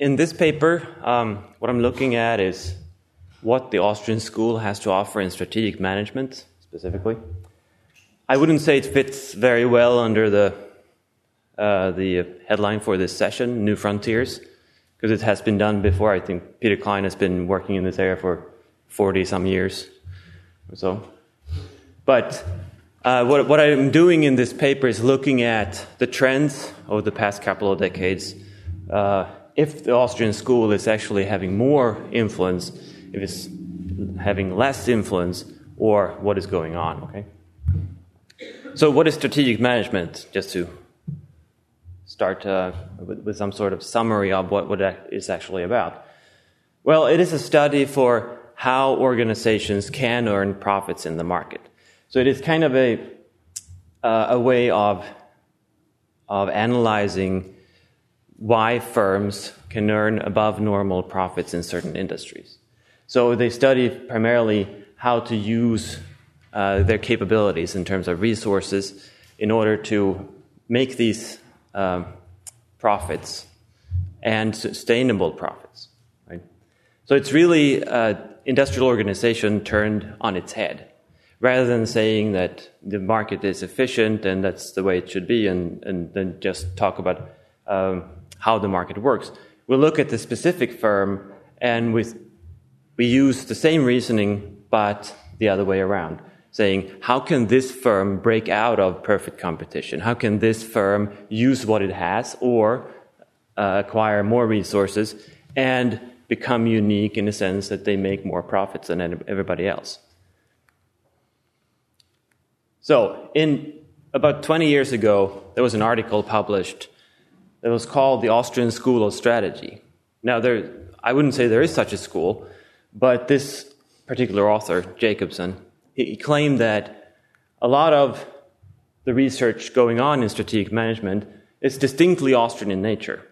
in this paper, um, what I'm looking at is what the Austrian school has to offer in strategic management specifically. I wouldn't say it fits very well under the uh, the headline for this session, New Frontiers, because it has been done before. I think Peter Klein has been working in this area for 40 some years or so. But uh, what, what I'm doing in this paper is looking at the trends over the past couple of decades. Uh, if the Austrian school is actually having more influence, if it's having less influence, or what is going on, okay? So, what is strategic management? Just to start uh, with, with, some sort of summary of what, what it is actually about. Well, it is a study for how organizations can earn profits in the market. So it is kind of a, uh, a way of, of analyzing why firms can earn above normal profits in certain industries. So they study primarily how to use uh, their capabilities in terms of resources in order to make these um, profits and sustainable profits. Right? So it's really uh, industrial organization turned on its head rather than saying that the market is efficient and that's the way it should be, and, and then just talk about um, how the market works. We look at the specific firm and we, we use the same reasoning, but the other way around, saying, how can this firm break out of perfect competition? How can this firm use what it has or uh, acquire more resources and become unique in the sense that they make more profits than everybody else? So, in about 20 years ago, there was an article published that was called the Austrian School of Strategy. Now, there, I wouldn't say there is such a school, but this particular author, Jacobson, he claimed that a lot of the research going on in strategic management is distinctly Austrian in nature,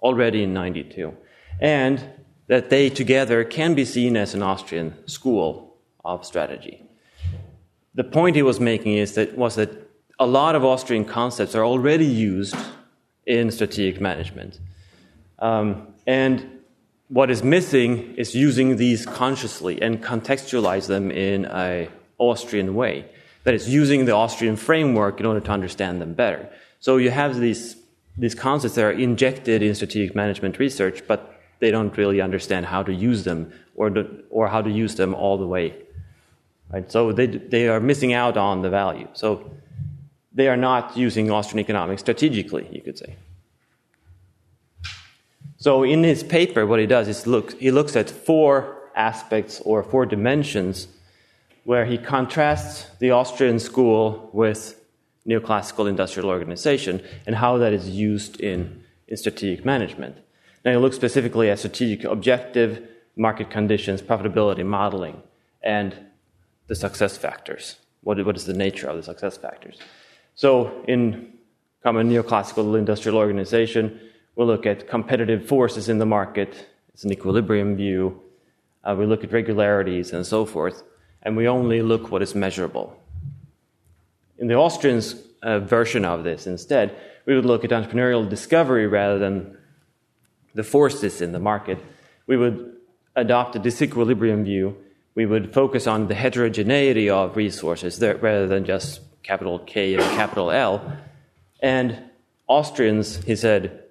already in 92, and that they together can be seen as an Austrian school of strategy the point he was making is that was that a lot of Austrian concepts are already used in strategic management. Um, and what is missing is using these consciously and contextualize them in a Austrian way. That is, using the Austrian framework in order to understand them better. So you have these, these concepts that are injected in strategic management research, but they don't really understand how to use them or, or how to use them all the way Right? So they, they are missing out on the value. So they are not using Austrian economics strategically, you could say. So in his paper, what he does is look, he looks at four aspects or four dimensions where he contrasts the Austrian school with neoclassical industrial organization and how that is used in, in strategic management. Now he looks specifically at strategic objective, market conditions, profitability modeling, and the success factors. What, what is the nature of the success factors? So, in common neoclassical industrial organization, we'll look at competitive forces in the market. It's an equilibrium view. Uh, we look at regularities and so forth, and we only look what is measurable. In the Austrians' uh, version of this, instead, we would look at entrepreneurial discovery rather than the forces in the market. We would adopt a disequilibrium view we would focus on the heterogeneity of resources rather than just capital K and capital L. And Austrians, he said,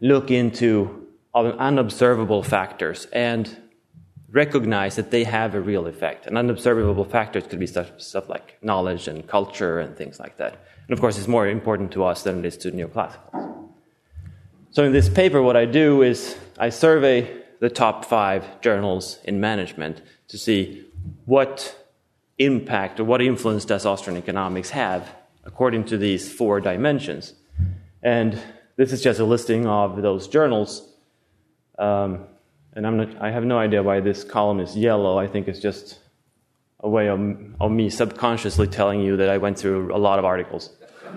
look into unobservable factors and recognize that they have a real effect. And unobservable factors could be stuff, stuff like knowledge and culture and things like that. And of course, it's more important to us than it is to neoclassicals. So in this paper, what I do is I survey the top five journals in management to see what impact or what influence does Austrian economics have according to these four dimensions. And this is just a listing of those journals. Um, and I'm not, I have no idea why this column is yellow. I think it's just a way of, of me subconsciously telling you that I went through a lot of articles.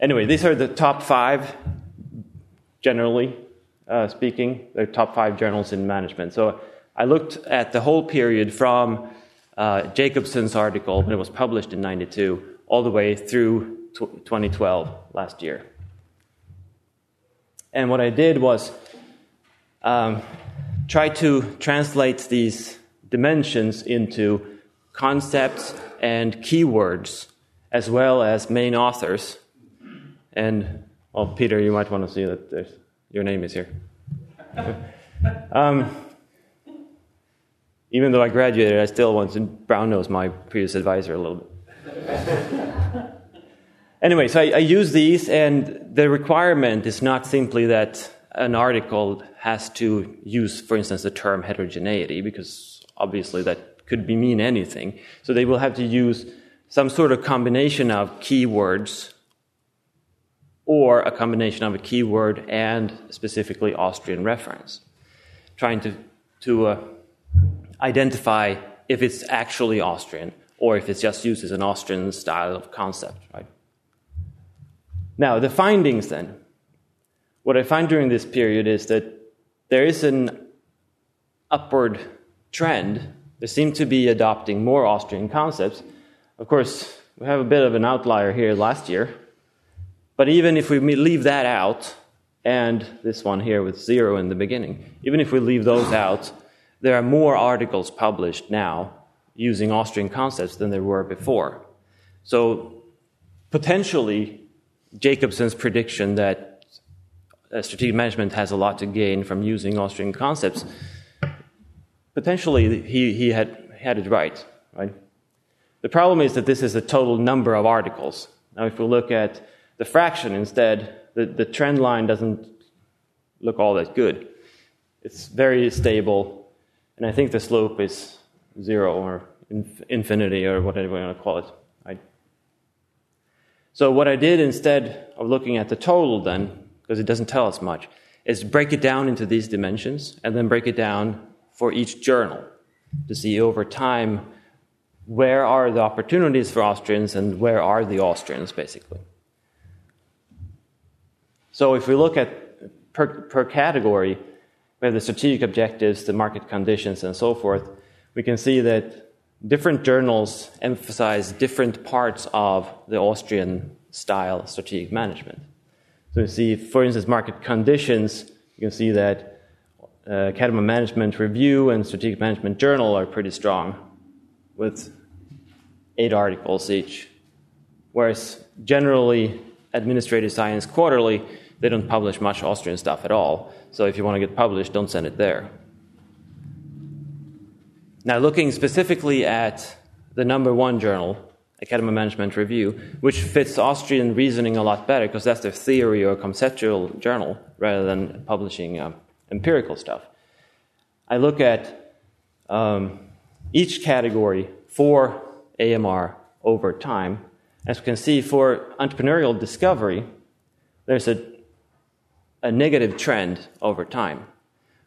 anyway, these are the top five generally uh, speaking, the top five journals in management. So I looked at the whole period from uh, Jacobson's article when it was published in 92 all the way through 2012 last year. And what I did was um, try to translate these dimensions into concepts and keywords, as well as main authors. And, well, Peter, you might want to see that your name is here. um, even though I graduated, I still want to brown nose my previous advisor a little bit. anyway, so I, I use these, and the requirement is not simply that an article has to use, for instance, the term heterogeneity, because obviously that could be mean anything. So they will have to use some sort of combination of keywords or a combination of a keyword and specifically Austrian reference, trying to, to uh, identify if it's actually Austrian or if it's just used as an Austrian style of concept, right? Now, the findings then. What I find during this period is that there is an upward trend. They seem to be adopting more Austrian concepts. Of course, we have a bit of an outlier here last year. But even if we leave that out, and this one here with zero in the beginning, even if we leave those out, there are more articles published now using Austrian concepts than there were before. So potentially, Jacobson's prediction that uh, strategic management has a lot to gain from using Austrian concepts, potentially he, he had, had it right, right? The problem is that this is the total number of articles. Now, if we look at the fraction instead, the, the trend line doesn't look all that good. It's very stable and I think the slope is zero or infinity or whatever you want to call it. Right? So what I did instead of looking at the total then, because it doesn't tell us much, is break it down into these dimensions and then break it down for each journal to see over time where are the opportunities for Austrians and where are the Austrians, basically. So if we look at per, per category, we have the strategic objectives, the market conditions, and so forth, we can see that different journals emphasize different parts of the Austrian style strategic management. So you see, for instance, market conditions, you can see that uh, Academy Management Review and Strategic Management Journal are pretty strong, with eight articles each. Whereas generally, Administrative Science Quarterly, they don't publish much Austrian stuff at all. So if you want to get published, don't send it there. Now, looking specifically at the number one journal, Academy Management Review, which fits Austrian reasoning a lot better because that's their theory or conceptual journal rather than publishing uh, empirical stuff. I look at um, each category for AMR over time. As you can see, for entrepreneurial discovery, there's a a negative trend over time,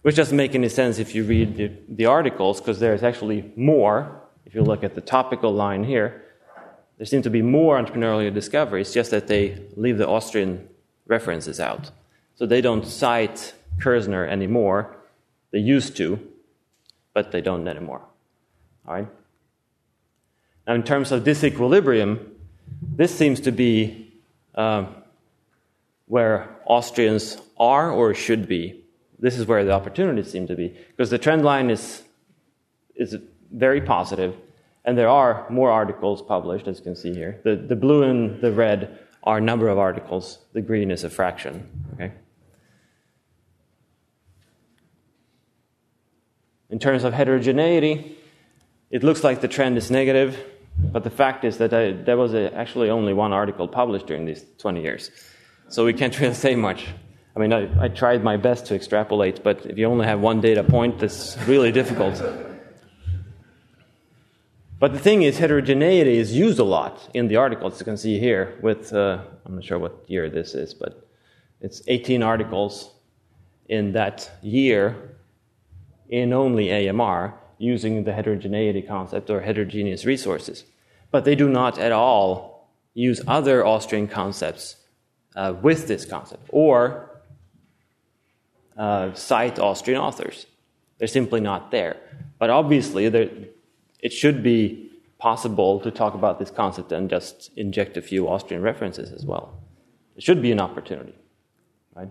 which doesn't make any sense if you read the, the articles, because there's actually more. If you look at the topical line here, there seem to be more entrepreneurial discoveries, just that they leave the Austrian references out. So they don't cite Kirzner anymore. They used to, but they don't anymore. All right? Now, in terms of disequilibrium, this seems to be uh, where Austrians are or should be. This is where the opportunities seem to be, because the trend line is, is very positive, and there are more articles published, as you can see here. The, the blue and the red are number of articles, the green is a fraction. Okay? In terms of heterogeneity, it looks like the trend is negative, but the fact is that I, there was a, actually only one article published during these 20 years. So we can't really say much. I mean, I, I tried my best to extrapolate, but if you only have one data point, that's really difficult. But the thing is, heterogeneity is used a lot in the articles, you can see here, with, uh, I'm not sure what year this is, but it's 18 articles in that year in only AMR using the heterogeneity concept or heterogeneous resources. But they do not at all use other Austrian concepts uh, with this concept or uh, cite Austrian authors. They're simply not there. But obviously, it should be possible to talk about this concept and just inject a few Austrian references as well. It should be an opportunity, right?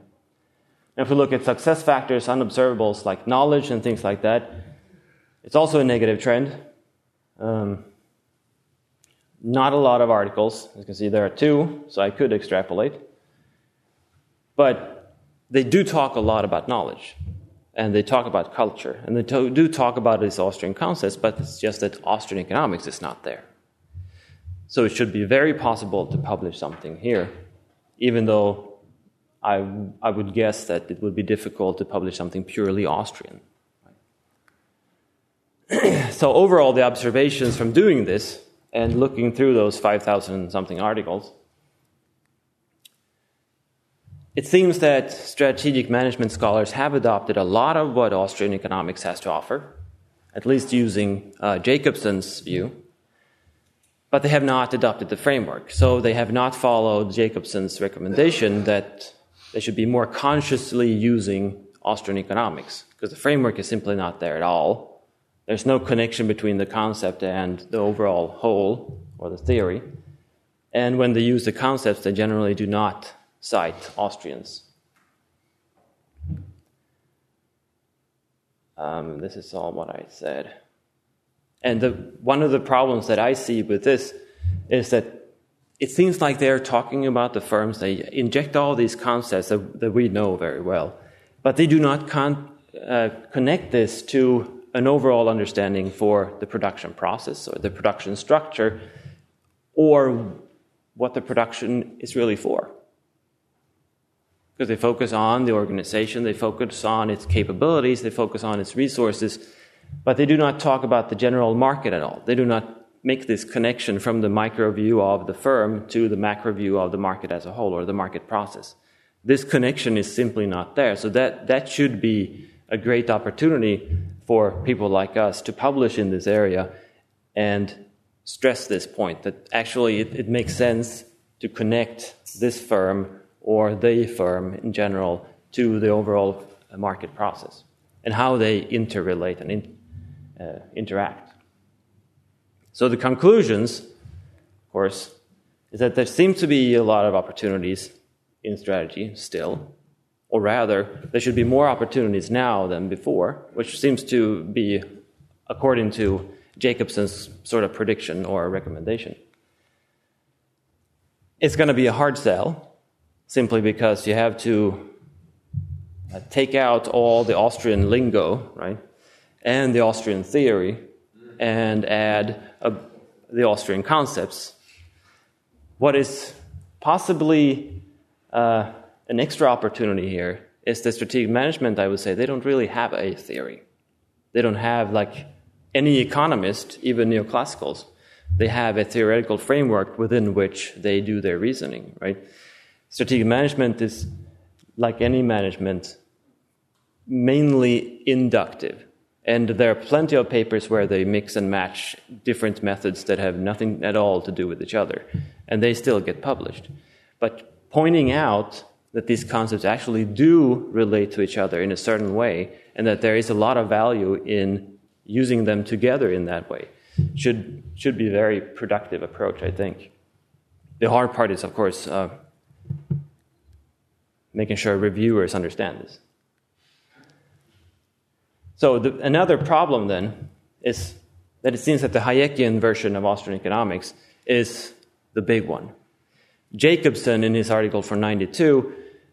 And if we look at success factors, unobservables like knowledge and things like that, it's also a negative trend. Um, not a lot of articles. As you can see, there are two, so I could extrapolate. But they do talk a lot about knowledge, and they talk about culture, and they to- do talk about these Austrian concepts, but it's just that Austrian economics is not there. So it should be very possible to publish something here, even though I, I would guess that it would be difficult to publish something purely Austrian. so, overall, the observations from doing this and looking through those 5,000 something articles, it seems that strategic management scholars have adopted a lot of what Austrian economics has to offer, at least using uh, Jacobson's view, but they have not adopted the framework. So they have not followed Jacobson's recommendation that they should be more consciously using Austrian economics, because the framework is simply not there at all. There's no connection between the concept and the overall whole or the theory. And when they use the concepts, they generally do not cite Austrians. Um, this is all what I said. And the, one of the problems that I see with this is that it seems like they're talking about the firms, they inject all these concepts that, that we know very well, but they do not con- uh, connect this to an overall understanding for the production process or the production structure or what the production is really for. Because they focus on the organization, they focus on its capabilities, they focus on its resources, but they do not talk about the general market at all. They do not make this connection from the micro view of the firm to the macro view of the market as a whole or the market process. This connection is simply not there. So that, that should be a great opportunity for people like us to publish in this area and stress this point that actually it, it makes sense to connect this firm or the firm in general to the overall market process and how they interrelate and in, uh, interact. So the conclusions, of course, is that there seems to be a lot of opportunities in strategy still, or rather, there should be more opportunities now than before, which seems to be according to Jacobson's sort of prediction or recommendation. It's going to be a hard sell simply because you have to uh, take out all the Austrian lingo, right, and the Austrian theory, and add uh, the Austrian concepts. What is possibly uh, an extra opportunity here is the strategic management, I would say, they don't really have a theory. They don't have, like any economist, even neoclassicals, they have a theoretical framework within which they do their reasoning, right? Strategic management is, like any management, mainly inductive. And there are plenty of papers where they mix and match different methods that have nothing at all to do with each other, and they still get published. But pointing out that these concepts actually do relate to each other in a certain way, and that there is a lot of value in using them together in that way. Should, should be a very productive approach, I think. The hard part is, of course, uh, making sure reviewers understand this. So, the, another problem then is that it seems that the Hayekian version of Austrian economics is the big one. Jacobson, in his article from 92,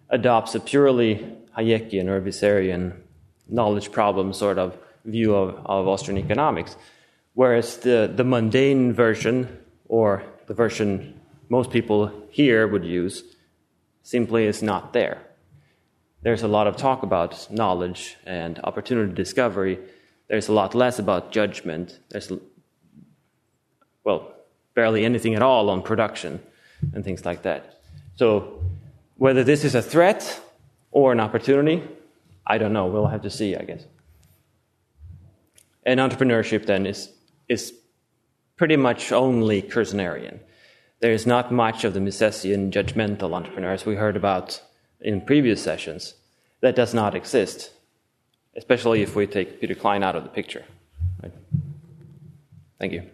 adopts a purely Hayekian or Visserian knowledge problem sort of view of, of Austrian economics, whereas the, the mundane version, or the version most people here would use, simply is not there. There's a lot of talk about knowledge and opportunity discovery. There's a lot less about judgment. There's, well, barely anything at all on production and things like that. So whether this is a threat or an opportunity, I don't know. We'll have to see, I guess. And entrepreneurship then is, is pretty much only Kirznerian. There is not much of the Misesian judgmental entrepreneurs we heard about in previous sessions. That does not exist, especially if we take Peter Klein out of the picture. Right? Thank you.